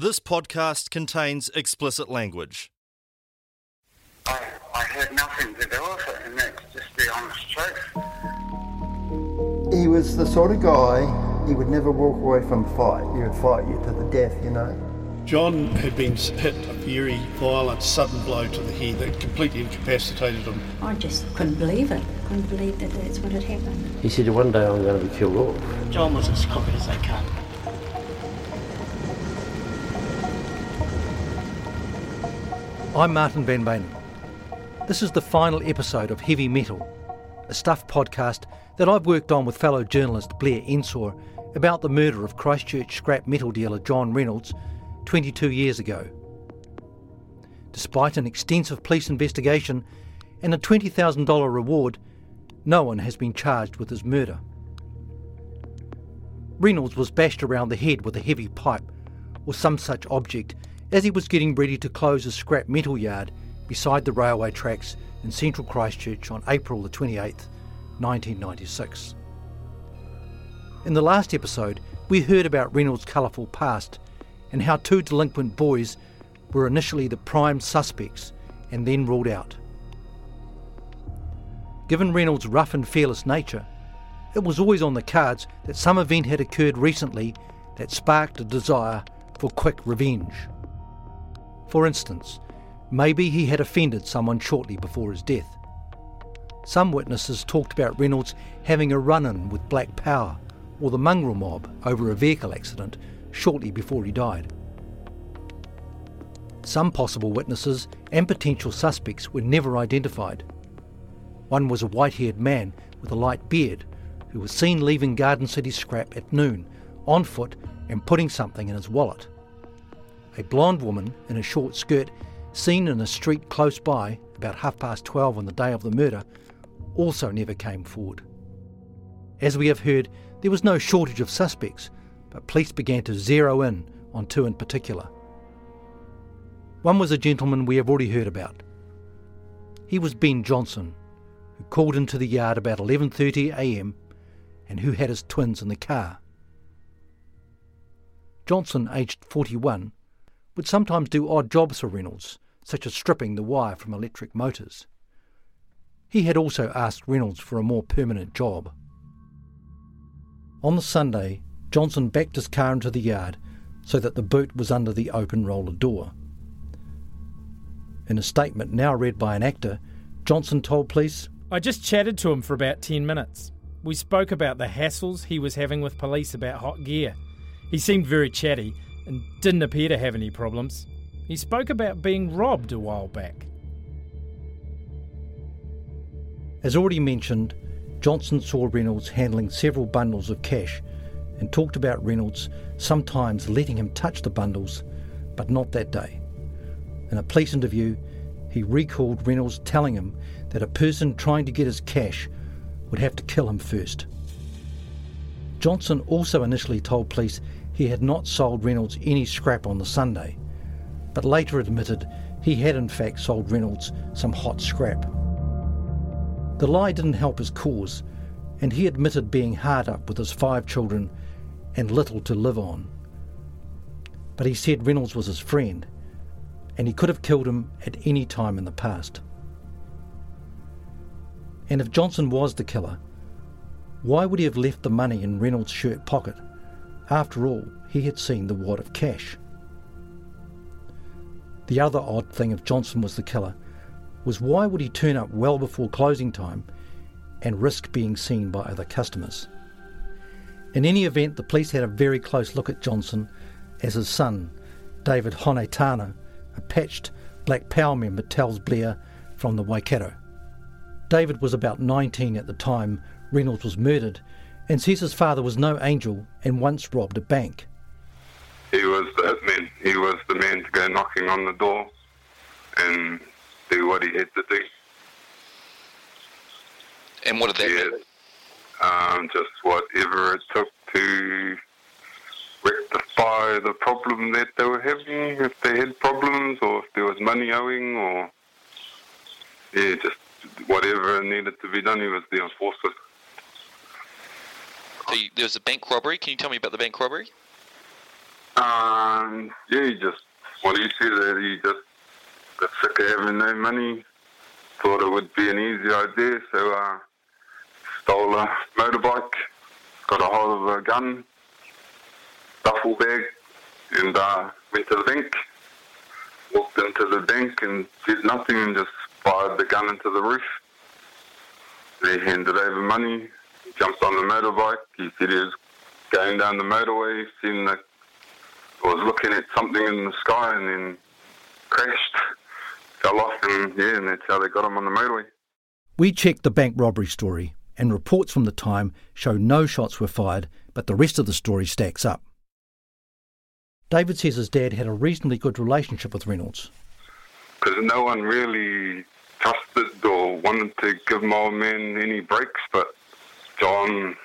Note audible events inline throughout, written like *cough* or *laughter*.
This podcast contains explicit language. I, I had nothing to do with it, and that's just the honest truth. He was the sort of guy, he would never walk away from a fight. He would fight you to the death, you know. John had been hit a very violent, sudden blow to the head that completely incapacitated him. I just couldn't believe it. Couldn't believe that that's what had happened. He said, one day I'm going to be killed off. John was as crooked as they come. I'm Martin Van Beynen. This is the final episode of Heavy Metal, a stuff podcast that I've worked on with fellow journalist Blair Ensor about the murder of Christchurch scrap metal dealer John Reynolds 22 years ago. Despite an extensive police investigation and a $20,000 reward, no one has been charged with his murder. Reynolds was bashed around the head with a heavy pipe or some such object as he was getting ready to close a scrap metal yard beside the railway tracks in central Christchurch on April the 28th, 1996. In the last episode, we heard about Reynolds' colourful past and how two delinquent boys were initially the prime suspects and then ruled out. Given Reynolds' rough and fearless nature, it was always on the cards that some event had occurred recently that sparked a desire for quick revenge. For instance, maybe he had offended someone shortly before his death. Some witnesses talked about Reynolds having a run in with Black Power or the mongrel mob over a vehicle accident shortly before he died. Some possible witnesses and potential suspects were never identified. One was a white haired man with a light beard who was seen leaving Garden City Scrap at noon, on foot and putting something in his wallet. A blonde woman in a short skirt, seen in a street close by about half past 12 on the day of the murder, also never came forward. As we have heard, there was no shortage of suspects, but police began to zero in on two in particular. One was a gentleman we have already heard about. He was Ben Johnson, who called into the yard about 11:30 a.m. and who had his twins in the car. Johnson, aged 41, would sometimes do odd jobs for Reynolds, such as stripping the wire from electric motors. He had also asked Reynolds for a more permanent job. On the Sunday, Johnson backed his car into the yard so that the boot was under the open roller door. In a statement now read by an actor, Johnson told police, I just chatted to him for about 10 minutes. We spoke about the hassles he was having with police about hot gear. He seemed very chatty and didn't appear to have any problems. He spoke about being robbed a while back. As already mentioned, Johnson saw Reynolds handling several bundles of cash and talked about Reynolds sometimes letting him touch the bundles, but not that day. In a police interview, he recalled Reynolds telling him that a person trying to get his cash would have to kill him first. Johnson also initially told police he had not sold Reynolds any scrap on the Sunday, but later admitted he had in fact sold Reynolds some hot scrap. The lie didn't help his cause, and he admitted being hard up with his five children and little to live on. But he said Reynolds was his friend, and he could have killed him at any time in the past. And if Johnson was the killer, why would he have left the money in Reynolds' shirt pocket? After all, he had seen the wad of cash. The other odd thing if Johnson was the killer was why would he turn up well before closing time and risk being seen by other customers? In any event, the police had a very close look at Johnson as his son, David Honetana, a patched Black Power member, tells Blair from the Waikato. David was about 19 at the time Reynolds was murdered and says his father was no angel and once robbed a bank. He was the hitman. He was the man to go knocking on the door and do what he had to do. And what did that do? Um, just whatever it took to rectify the problem that they were having, if they had problems or if there was money owing or, yeah, just whatever needed to be done, he was the enforcer. So you, there was a bank robbery. Can you tell me about the bank robbery? Um, yeah, he just, what he said, that he just got sick of having no money, thought it would be an easy idea, so uh, stole a motorbike, got a hold of a gun, duffel bag, and uh, went to the bank. Walked into the bank and did nothing and just fired the gun into the roof. They handed over money, jumped on the motorbike. He said he was going down the motorway, seen the, was looking at something in the sky and then crashed, fell off, and yeah, and that's how they got him on the motorway. We checked the bank robbery story, and reports from the time show no shots were fired, but the rest of the story stacks up. David says his dad had a reasonably good relationship with Reynolds. Because no one really trusted or wanted to give my old man any breaks, but John,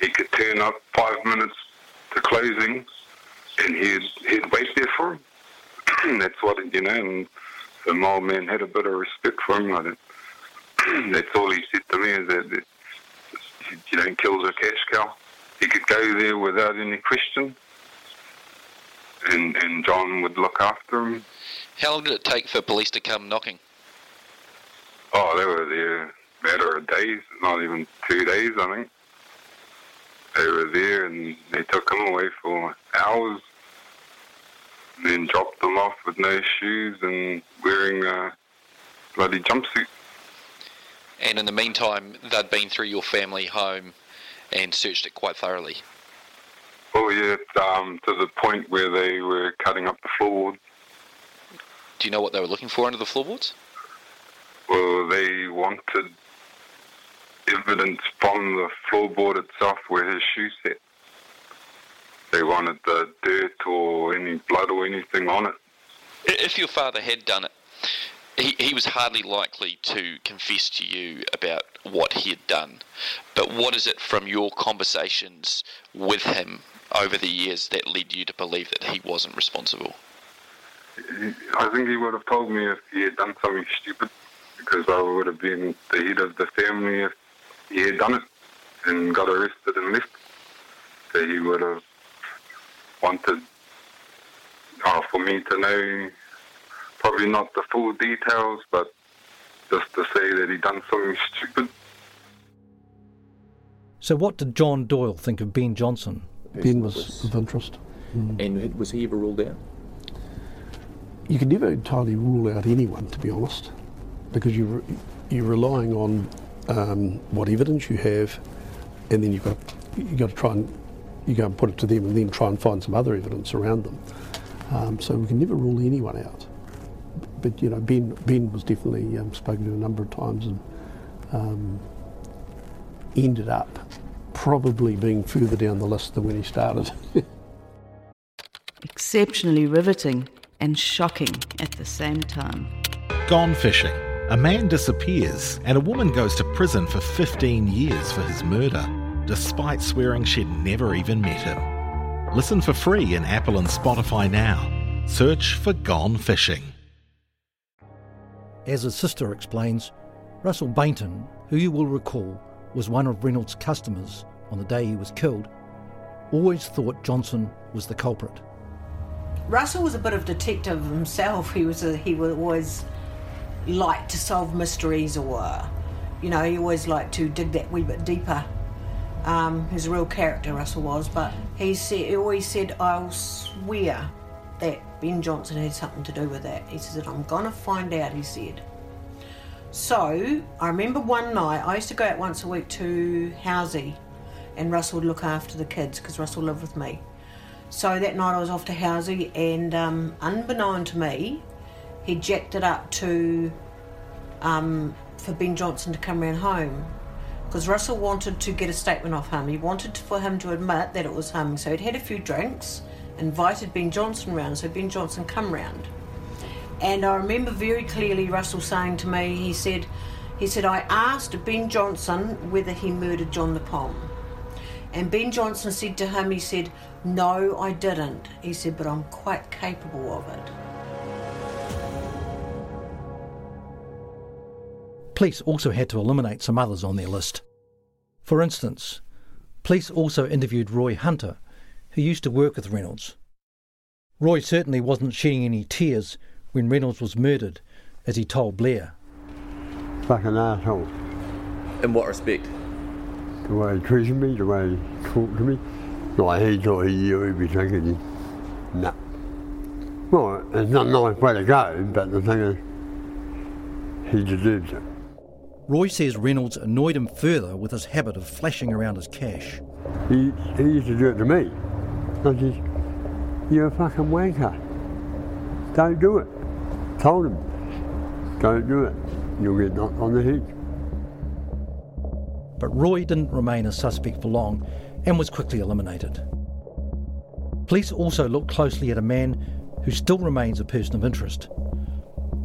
he could turn up five minutes to closing and he'd, he'd wait there for him. *clears throat* That's what, you know, and my old man had a bit of respect for him. Like that. *clears throat* That's all he said to me is that, that you don't kill the cash cow. He could go there without any question and, and John would look after him. How long did it take for police to come knocking? Oh, they were there a matter of days, not even two days, I think. They were there and they took him away for hours and then dropped him off with no shoes and wearing a bloody jumpsuit. And in the meantime, they'd been through your family home and searched it quite thoroughly. Oh yeah, um, to the point where they were cutting up the floorboards. Do you know what they were looking for under the floorboards? Well, they wanted evidence from the floorboard itself where his shoe set. They wanted the dirt or any blood or anything on it. If your father had done it, he, he was hardly likely to confess to you about what he had done. But what is it from your conversations with him over the years that led you to believe that he wasn't responsible? I think he would have told me if he had done something stupid, because I would have been the head of the family if he had done it and got arrested and left. So he would have wanted uh, for me to know, probably not the full details, but just to say that he'd done something stupid. So, what did John Doyle think of Ben Johnson? Ben was of interest. Mm. And was he ever ruled out? You can never entirely rule out anyone, to be honest, because you re- you're relying on um, what evidence you have, and then you've got you got to try and you go and put it to them, and then try and find some other evidence around them. Um, so we can never rule anyone out. But you know, Ben Ben was definitely um, spoken to a number of times and um, ended up probably being further down the list than when he started. Exceptionally riveting and shocking at the same time. Gone fishing. A man disappears and a woman goes to prison for 15 years for his murder, despite swearing she'd never even met him. Listen for free in Apple and Spotify now. Search for Gone Fishing. As his sister explains, Russell Bainton, who you will recall was one of Reynolds' customers on the day he was killed, always thought Johnson was the culprit. Russell was a bit of a detective himself. He was a, he would always like to solve mysteries, or you know, he always liked to dig that wee bit deeper. Um, his real character, Russell was, but he said he always said, "I'll swear that Ben Johnson had something to do with that." He said, "I'm gonna find out." He said. So I remember one night I used to go out once a week to Housey, and Russell would look after the kids because Russell lived with me. So that night I was off to Housey, and um, unbeknown to me, he jacked it up to um, for Ben Johnson to come round home because Russell wanted to get a statement off him. He wanted for him to admit that it was him. So he'd had a few drinks, invited Ben Johnson round, so Ben Johnson come round. And I remember very clearly Russell saying to me, he said, he said, I asked Ben Johnson whether he murdered John the Pom. And Ben Johnson said to him, he said, No, I didn't. He said, But I'm quite capable of it. Police also had to eliminate some others on their list. For instance, police also interviewed Roy Hunter, who used to work with Reynolds. Roy certainly wasn't shedding any tears when Reynolds was murdered, as he told Blair. Fucking asshole. In what respect? The way he treated me, the way he talked to me. Like he thought he knew everything and nah. Well, it's not a nice way to go, but the thing is, he deserves it. Roy says Reynolds annoyed him further with his habit of flashing around his cash. He, he used to do it to me. I said, you're a fucking wanker. Don't do it. Told him, don't do it. You'll get knocked on the head. But Roy didn't remain a suspect for long and was quickly eliminated. Police also looked closely at a man who still remains a person of interest.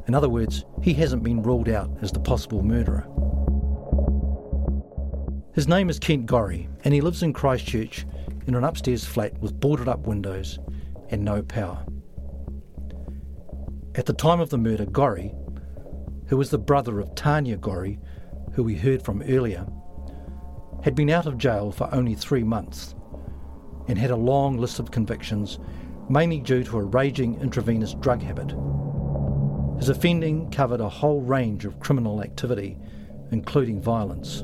In other words, he hasn't been ruled out as the possible murderer. His name is Kent Gorry, and he lives in Christchurch in an upstairs flat with boarded up windows and no power. At the time of the murder, Gorry, who was the brother of Tanya Gorry, who we heard from earlier, had been out of jail for only three months and had a long list of convictions, mainly due to a raging intravenous drug habit. His offending covered a whole range of criminal activity, including violence.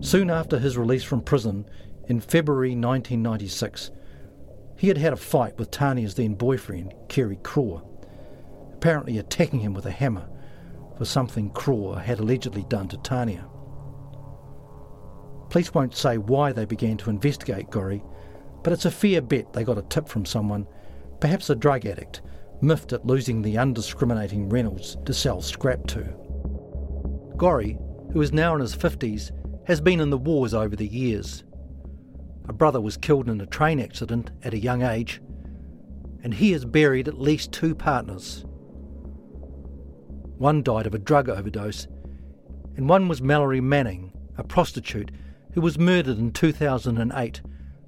Soon after his release from prison in February 1996, he had had a fight with Tanya's then boyfriend, Kerry Craw, apparently attacking him with a hammer for something Craw had allegedly done to Tanya. Police won't say why they began to investigate Gorry, but it's a fair bet they got a tip from someone, perhaps a drug addict, miffed at losing the undiscriminating Reynolds to sell scrap to. Gorry, who is now in his 50s, has been in the wars over the years. A brother was killed in a train accident at a young age, and he has buried at least two partners. One died of a drug overdose, and one was Mellory Manning, a prostitute who was murdered in 2008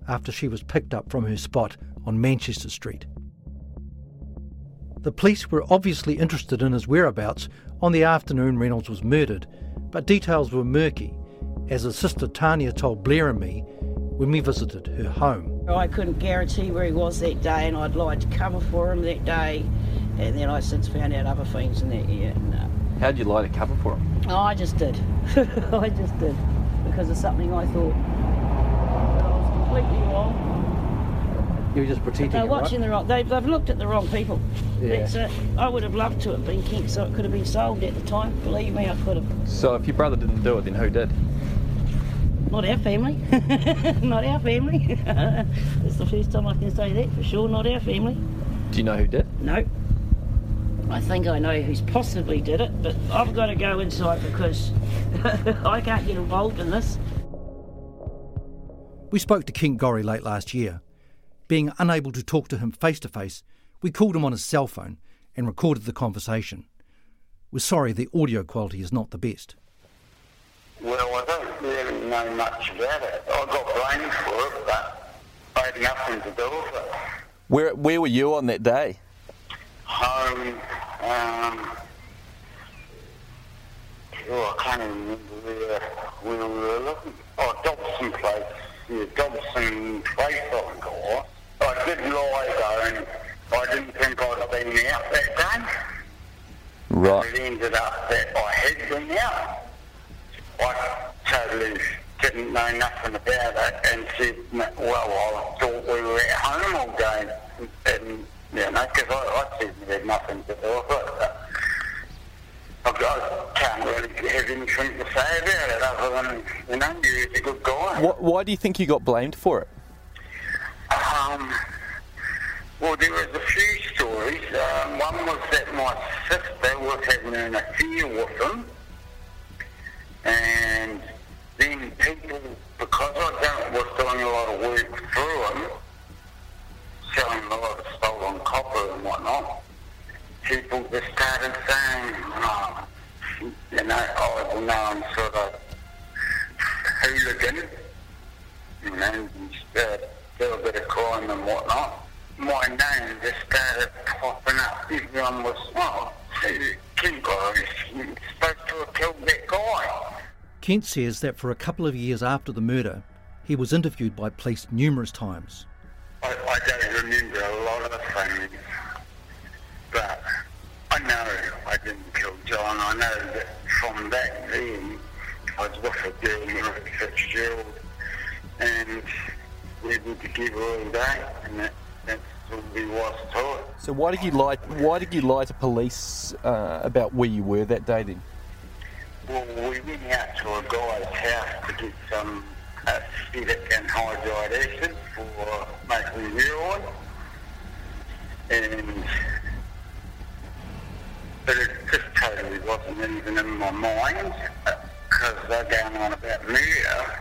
after she was picked up from her spot on Manchester Street. The police were obviously interested in his whereabouts on the afternoon Reynolds was murdered, but details were murky, as his sister Tanya told Blair and me when we visited her home. I couldn't guarantee where he was that day, and I'd lied to cover for him that day, and then I since found out other things in that year. No. Uh, How'd you lie to cover for him? Oh, I just did. *laughs* I just did. Because of something I thought that I was completely wrong. You were just pretending. They're it, watching right? the wrong. They've, they've looked at the wrong people. Yeah. That's. Uh, I would have loved to have been Kent, so it could have been solved at the time. Believe me, I could have. So if your brother didn't do it, then who did? Not our family. *laughs* not our family. *laughs* it's the first time I can say that for sure. Not our family. Do you know who did? No. I think I know who's possibly did it, but I've got to go inside because *laughs* I can't get involved in this. We spoke to Kent Gorry late last year. Being unable to talk to him face to face, we called him on his cell phone and recorded the conversation. We're sorry the audio quality is not the best. Well, I don't really know much about it. I got blamed for it, but I had nothing to do with it. Where Where were you on that day? Home, um, oh, I can't even remember where, where we were looking. Oh, Dobson Place. Yeah, Dobson Place, I think did lie though, and I didn't think I'd been out that day. Right. It ended up that I had been out. I totally didn't know nothing about it and said, well, I thought we were at home all day. And, you know, because I, I certainly had nothing to do with it. I, I can't really have anything to say about it other than, you know, you're a good guy. Wh- why do you think you got blamed for it? Um, well, there was a few stories. Um, one was that my sister was having an affair with him, and then people, because I was doing a lot of work through him, selling a lot of stolen copper and whatnot, people just started saying, oh, you know, I'm known sort of hooligan, you know, uh, do a bit of crime and whatnot. My name just started popping up. Everyone was, well, Kent guy, supposed to have killed that guy. Kent says that for a couple of years after the murder, he was interviewed by police numerous times. I, I don't remember a lot of things, but I know I didn't kill John. I know that from that then, I was with a girl, Marie Fitzgerald, and day, and that, that's all he was to it. So why did you lie? Why did you lie to police uh, about where you were that day then? Well, we went out to a guy's house to get some acetic anhydride acid for making heroin, and but it just totally wasn't even in my mind because they're going on about murder,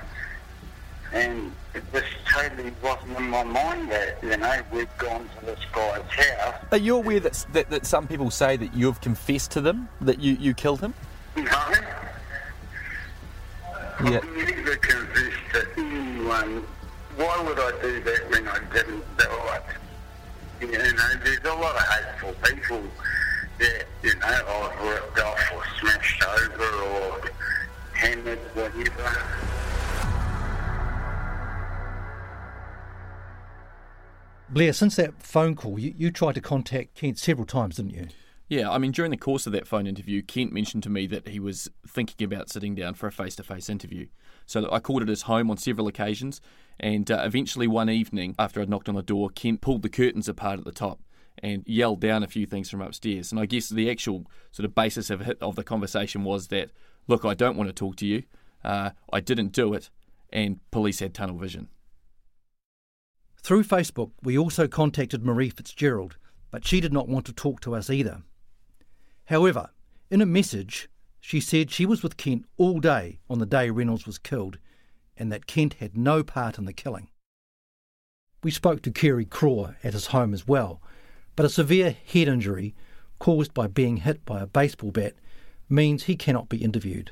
and it just totally wasn't in my mind that you know we'd gone to this guy's house. Are you aware that, that that some people say that you have confessed to them that you, you killed him? No. Yeah. I've never confessed to anyone. Why would I do that when I didn't do it? You know, there's a lot of hateful people that, you know, I've ripped off or smashed over or hammered, whatever. Blair, since that phone call, you, you tried to contact Kent several times, didn't you? Yeah, I mean, during the course of that phone interview, Kent mentioned to me that he was thinking about sitting down for a face to face interview. So I called at his home on several occasions, and uh, eventually one evening, after I'd knocked on the door, Kent pulled the curtains apart at the top and yelled down a few things from upstairs. And I guess the actual sort of basis of, of the conversation was that, look, I don't want to talk to you, uh, I didn't do it, and police had tunnel vision. Through Facebook, we also contacted Marie Fitzgerald, but she did not want to talk to us either. However, in a message, she said she was with Kent all day on the day Reynolds was killed and that Kent had no part in the killing. We spoke to Kerry Craw at his home as well, but a severe head injury caused by being hit by a baseball bat means he cannot be interviewed.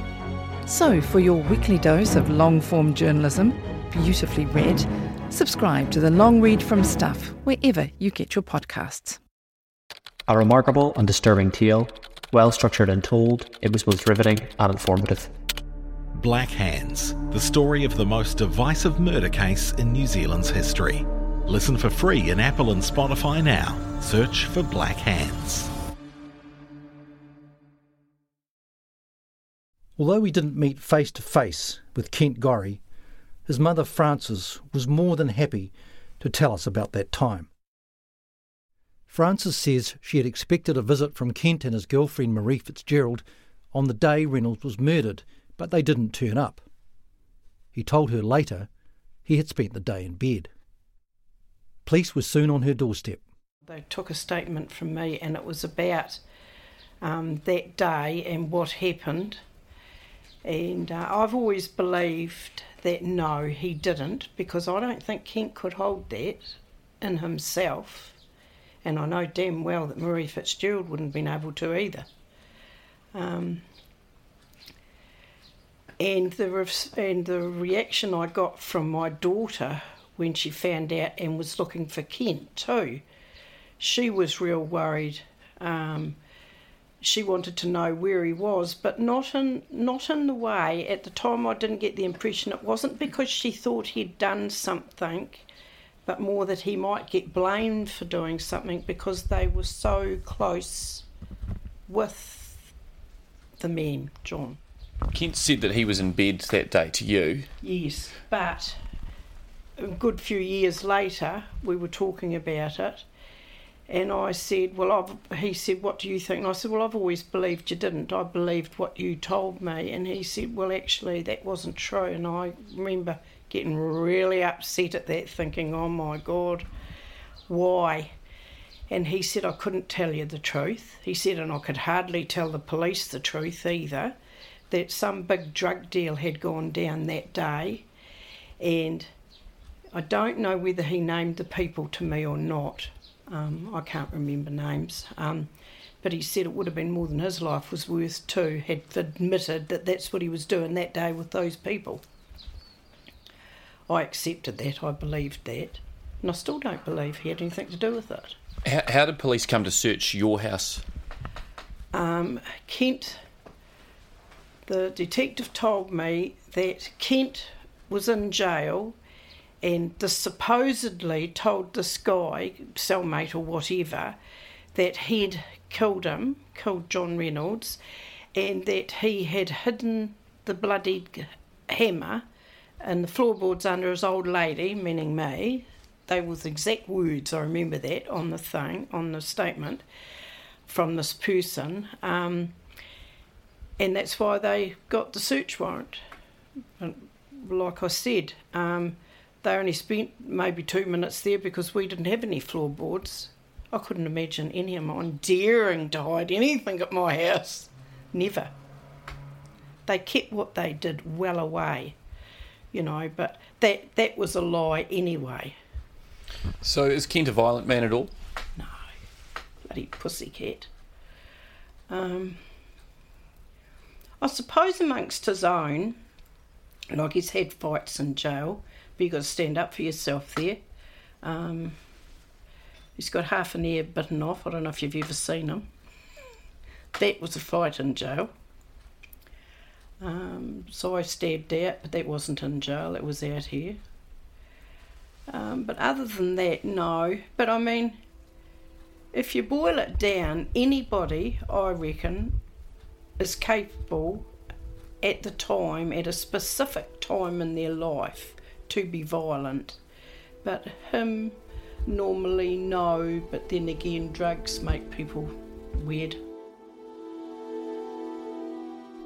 So, for your weekly dose of long form journalism, beautifully read, subscribe to the Long Read from Stuff wherever you get your podcasts. A remarkable and disturbing tale, well structured and told, it was both riveting and informative. Black Hands, the story of the most divisive murder case in New Zealand's history. Listen for free in Apple and Spotify now. Search for Black Hands. Although we didn't meet face to face with Kent Gorry, his mother Frances was more than happy to tell us about that time. Frances says she had expected a visit from Kent and his girlfriend Marie Fitzgerald on the day Reynolds was murdered, but they didn't turn up. He told her later he had spent the day in bed. Police were soon on her doorstep. They took a statement from me, and it was about um, that day and what happened. And uh, I've always believed that no, he didn't, because I don't think Kent could hold that in himself. And I know damn well that Marie Fitzgerald wouldn't have been able to either. Um, and the re- and the reaction I got from my daughter when she found out and was looking for Kent too, she was real worried. Um, she wanted to know where he was, but not in not in the way. At the time, I didn't get the impression it wasn't because she thought he'd done something, but more that he might get blamed for doing something because they were so close with the men, John. Kent said that he was in bed that day to you. Yes, but a good few years later, we were talking about it, and I said, "Well, I've," he said, "What do you think?" And I said, "Well, I've always believed you didn't. I believed what you told me." And he said, "Well, actually, that wasn't true." And I remember getting really upset at that, thinking, "Oh my God, why?" And he said, "I couldn't tell you the truth." He said, "And I could hardly tell the police the truth either." That some big drug deal had gone down that day, and I don't know whether he named the people to me or not. Um, I can't remember names. Um, but he said it would have been more than his life was worth too, had admitted that that's what he was doing that day with those people. I accepted that, I believed that, and I still don't believe he had anything to do with it. How, how did police come to search your house? Um, Kent, the detective told me that Kent was in jail and the supposedly told this guy, cellmate or whatever, that he'd killed him, killed John Reynolds, and that he had hidden the bloodied hammer and the floorboards under his old lady, meaning me. They were the exact words, I remember that, on the thing, on the statement from this person. Um, and that's why they got the search warrant. Like I said, um, they only spent maybe two minutes there because we didn't have any floorboards. I couldn't imagine any of mine daring to hide anything at my house. Never. They kept what they did well away, you know, but that, that was a lie anyway. So is Kent a violent man at all? No. Bloody pussycat. Um, I suppose amongst his own, like he's had fights in jail, you've got to stand up for yourself there. Um, he's got half an ear bitten off. I don't know if you've ever seen him. That was a fight in jail. Um, so I stabbed out, but that wasn't in jail, it was out here. Um, but other than that, no. But I mean, if you boil it down, anybody, I reckon, is capable at the time, at a specific time in their life, to be violent. But him, normally, no. But then again, drugs make people weird.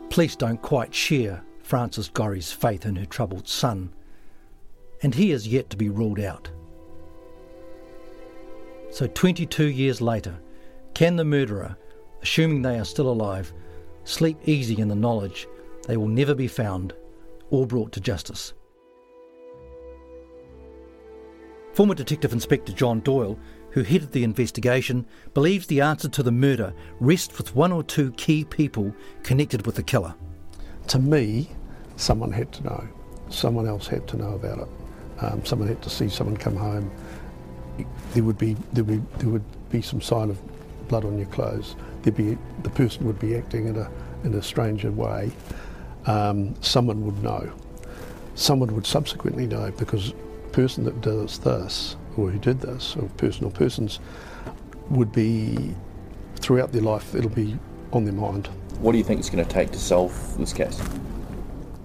Police don't quite share Frances Gorry's faith in her troubled son, and he is yet to be ruled out. So, 22 years later, can the murderer, assuming they are still alive, sleep easy in the knowledge they will never be found or brought to justice? Former Detective Inspector John Doyle, who headed the investigation, believes the answer to the murder rests with one or two key people connected with the killer. To me, someone had to know. Someone else had to know about it. Um, someone had to see someone come home. There would be there would be, there would be some sign of blood on your clothes. There'd be the person would be acting in a in a stranger way. Um, someone would know. Someone would subsequently know because person that does this, or who did this, or person or persons, would be throughout their life. It'll be on their mind. What do you think it's going to take to solve this case?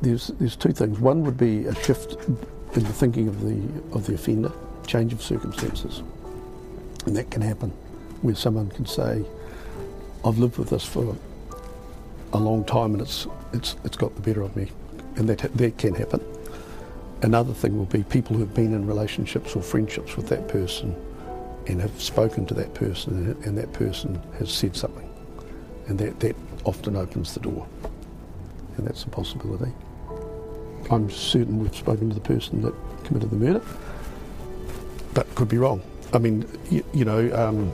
There's there's two things. One would be a shift in the thinking of the of the offender, change of circumstances, and that can happen, where someone can say, "I've lived with this for a long time, and it's it's it's got the better of me," and that that can happen. Another thing will be people who have been in relationships or friendships with that person and have spoken to that person and that person has said something. And that, that often opens the door. And that's a possibility. I'm certain we've spoken to the person that committed the murder, but could be wrong. I mean, you, you know, um,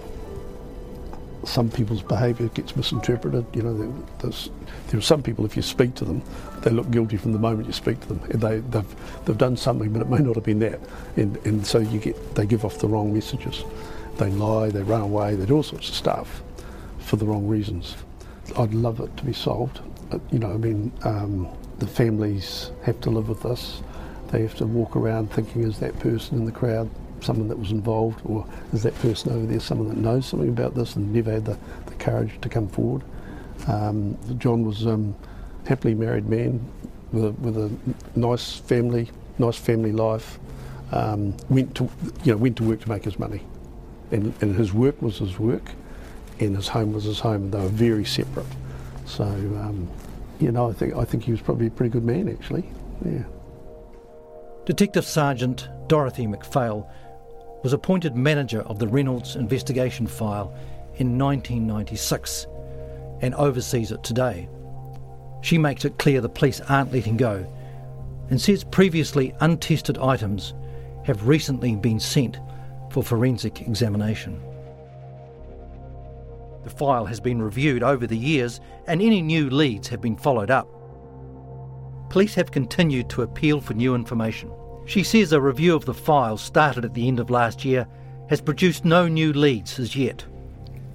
some people's behaviour gets misinterpreted. You know, there's, there are some people, if you speak to them, they look guilty from the moment you speak to them, they, they've they've done something, but it may not have been that, and and so you get they give off the wrong messages. They lie, they run away, they do all sorts of stuff for the wrong reasons. I'd love it to be solved. You know, I mean, um, the families have to live with this. They have to walk around thinking, is that person in the crowd someone that was involved, or is that person over there someone that knows something about this and never had the, the courage to come forward? Um, John was um, happily married man with a, with a nice family, nice family life. Um, went to you know went to work to make his money, and, and his work was his work, and his home was his home, and they were very separate. So um, you know I think I think he was probably a pretty good man actually. Yeah. Detective Sergeant Dorothy McPhail was appointed manager of the Reynolds investigation file in 1996 and oversees it today. She makes it clear the police aren't letting go and says previously untested items have recently been sent for forensic examination. The file has been reviewed over the years and any new leads have been followed up. Police have continued to appeal for new information She says a review of the file started at the end of last year has produced no new leads as yet.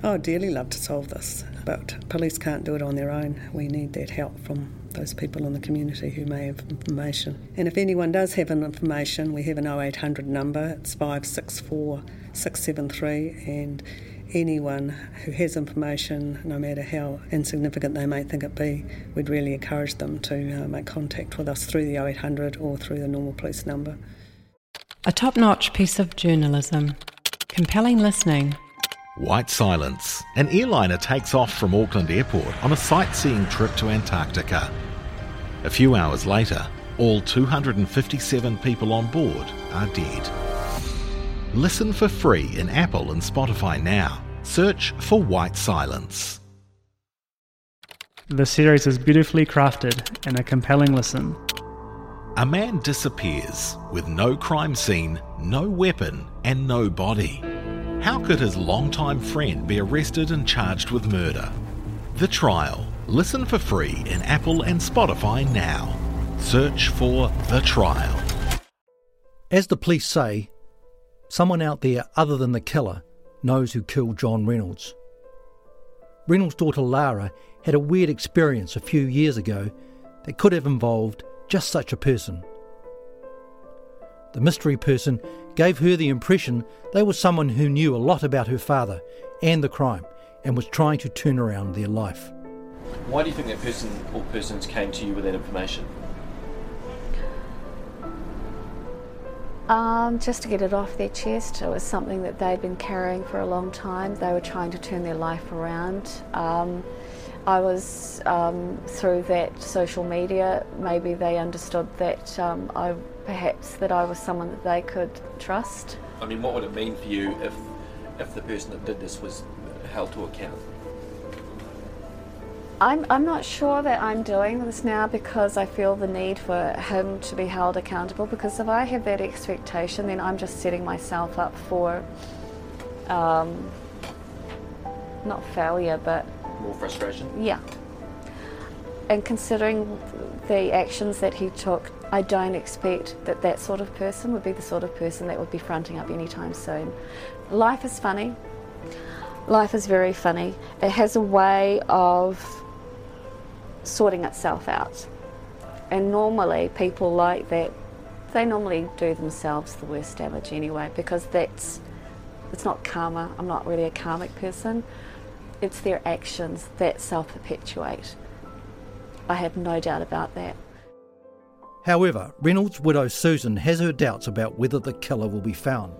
I would dearly love to solve this, but police can't do it on their own. We need that help from those people in the community who may have information. And if anyone does have information, we have an 0800 number, it's 564 673, and anyone who has information, no matter how insignificant they may think it be, we'd really encourage them to uh, make contact with us through the 0800 or through the normal police number. A top notch piece of journalism, compelling listening. White Silence. An airliner takes off from Auckland Airport on a sightseeing trip to Antarctica. A few hours later, all 257 people on board are dead. Listen for free in Apple and Spotify now. Search for White Silence. The series is beautifully crafted and a compelling listen. A man disappears with no crime scene, no weapon, and no body. How could his longtime friend be arrested and charged with murder? The Trial. Listen for free in Apple and Spotify now. Search for The Trial. As the police say, someone out there other than the killer knows who killed John Reynolds. Reynolds' daughter Lara had a weird experience a few years ago that could have involved just such a person. The mystery person gave her the impression they were someone who knew a lot about her father and the crime and was trying to turn around their life. Why do you think that person or persons came to you with that information? Um, just to get it off their chest. It was something that they'd been carrying for a long time. They were trying to turn their life around. Um, I was um, through that social media. Maybe they understood that um, I perhaps that I was someone that they could trust. I mean, what would it mean for you if if the person that did this was held to account? I'm, I'm not sure that I'm doing this now because I feel the need for him to be held accountable. Because if I have that expectation, then I'm just setting myself up for um, not failure, but More frustration? yeah. And considering the actions that he took, I don't expect that that sort of person would be the sort of person that would be fronting up anytime soon. Life is funny. Life is very funny. It has a way of sorting itself out. And normally, people like that, they normally do themselves the worst damage anyway, because that's, it's not karma. I'm not really a karmic person. It's their actions that self perpetuate. I have no doubt about that. However, Reynolds' widow Susan has her doubts about whether the killer will be found.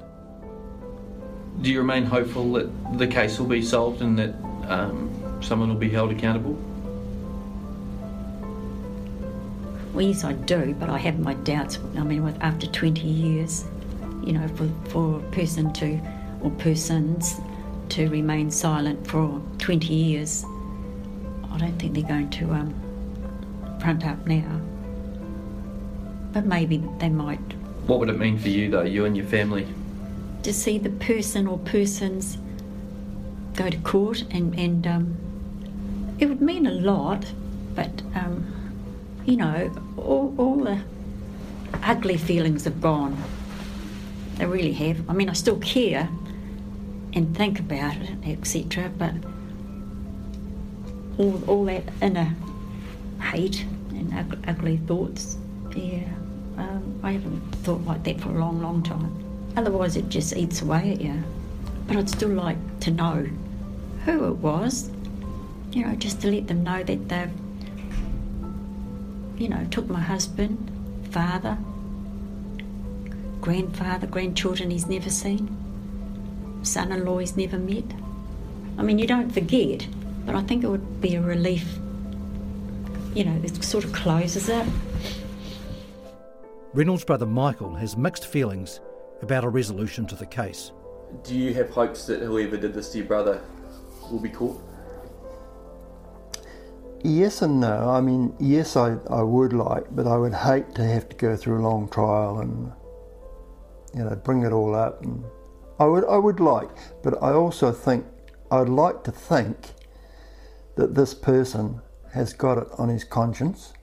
Do you remain hopeful that the case will be solved and that um, someone will be held accountable? Well, yes, I do, but I have my doubts. I mean, with after 20 years, you know, for, for a person to, or persons to remain silent for 20 years, I don't think they're going to um, front up now. But maybe they might. What would it mean for you, though, you and your family? To see the person or persons go to court, and, and um, it would mean a lot, but, um, you know, all, all the ugly feelings have gone. They really have. I mean, I still care and think about it, etc., but all, all that inner hate and ugly, thoughts, yeah, um, I haven't thought like that for a long, long time. Otherwise, it just eats away at you. But I'd still like to know who it was, you know, just to let them know that they've, you know, took my husband, father, grandfather, grandchildren he's never seen, son in law he's never met. I mean, you don't forget, but I think it would be a relief. You know, it sort of closes it. Reynolds' brother Michael has mixed feelings about a resolution to the case. Do you have hopes that whoever did this to your brother will be caught? Yes and no. I mean, yes, I, I would like, but I would hate to have to go through a long trial and, you know, bring it all up. And I would, I would like, but I also think, I'd like to think that this person has got it on his conscience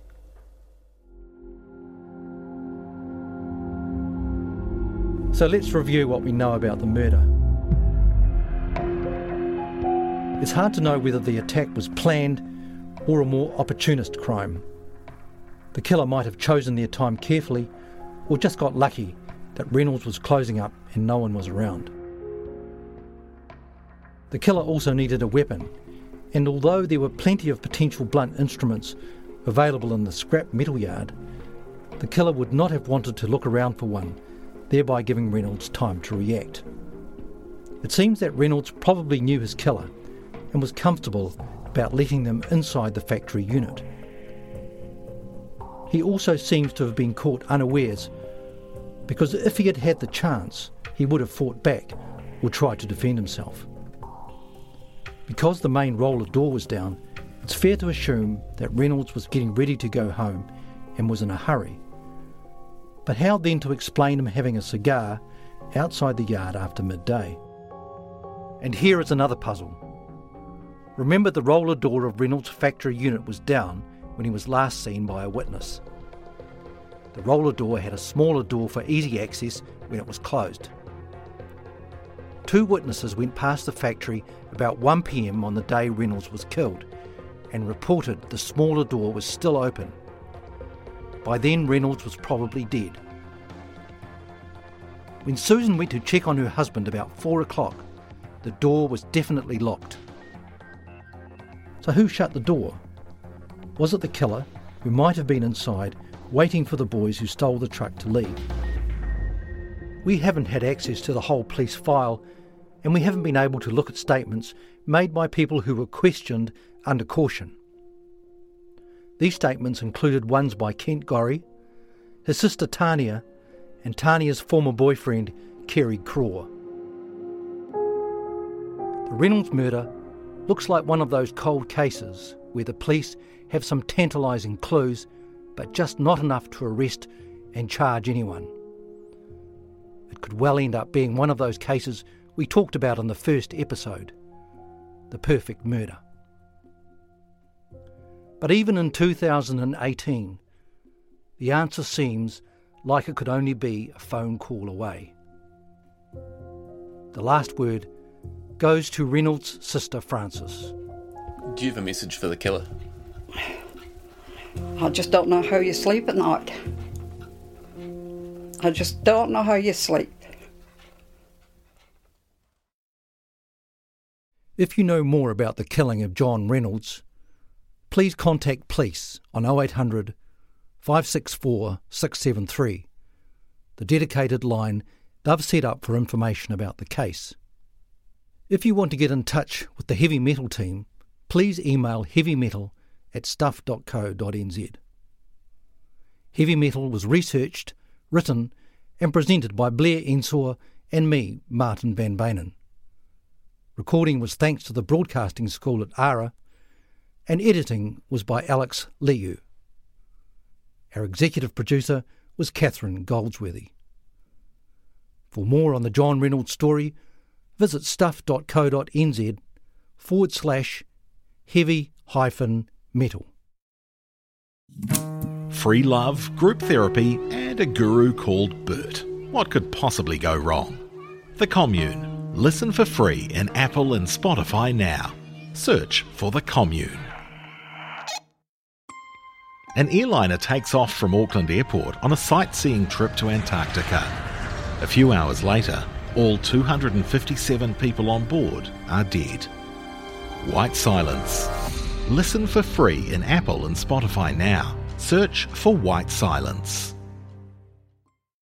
So let's review what we know about the murder. It's hard to know whether the attack was planned or a more opportunist crime. The killer might have chosen their time carefully or just got lucky that Reynolds was closing up and no one was around. The killer also needed a weapon, and although there were plenty of potential blunt instruments available in the scrap metal yard, the killer would not have wanted to look around for one, thereby giving Reynolds time to react. It seems that Reynolds probably knew his killer and was comfortable about letting them inside the factory unit. He also seems to have been caught unawares because if he had had the chance, he would have fought back or tried to defend himself. Because the main roller door was down, it's fair to assume that Reynolds was getting ready to go home and was in a hurry. But how then to explain him having a cigar outside the yard after midday? And here is another puzzle. Remember, the roller door of Reynolds' factory unit was down when he was last seen by a witness. The roller door had a smaller door for easy access when it was closed. Two witnesses went past the factory about 1 pm on the day Reynolds was killed and reported the smaller door was still open. By then, Reynolds was probably dead. When Susan went to check on her husband about 4 o'clock, the door was definitely locked. So, who shut the door? Was it the killer, who might have been inside waiting for the boys who stole the truck to leave? We haven't had access to the whole police file, and we haven't been able to look at statements made by people who were questioned under caution. These statements included ones by Kent Gorry, his sister Tania, and Tania's former boyfriend, Kerry Craw. The Reynolds murder looks like one of those cold cases where the police have some tantalising clues, but just not enough to arrest and charge anyone. It could well end up being one of those cases we talked about in the first episode the perfect murder. But even in 2018, the answer seems like it could only be a phone call away. The last word goes to Reynolds' sister Frances. Do you have a message for the killer? I just don't know how you sleep at night. I just don't know how you sleep. If you know more about the killing of John Reynolds, please contact police on 0800 564 673, the dedicated line they've set up for information about the case. If you want to get in touch with the heavy metal team, please email heavymetal at stuff.co.nz. Heavy Metal was researched, written, and presented by Blair Ensor and me, Martin Van Beynen. Recording was thanks to the Broadcasting School at ARA, and editing was by Alex Liu. Our executive producer was Catherine Goldsworthy. For more on the John Reynolds story, visit stuff.co.nz forward slash heavy hyphen metal. Free love, group therapy, and a guru called Bert. What could possibly go wrong? The Commune. Listen for free in Apple and Spotify now. Search for The Commune. An airliner takes off from Auckland Airport on a sightseeing trip to Antarctica. A few hours later, all 257 people on board are dead. White Silence. Listen for free in Apple and Spotify now. Search for White Silence.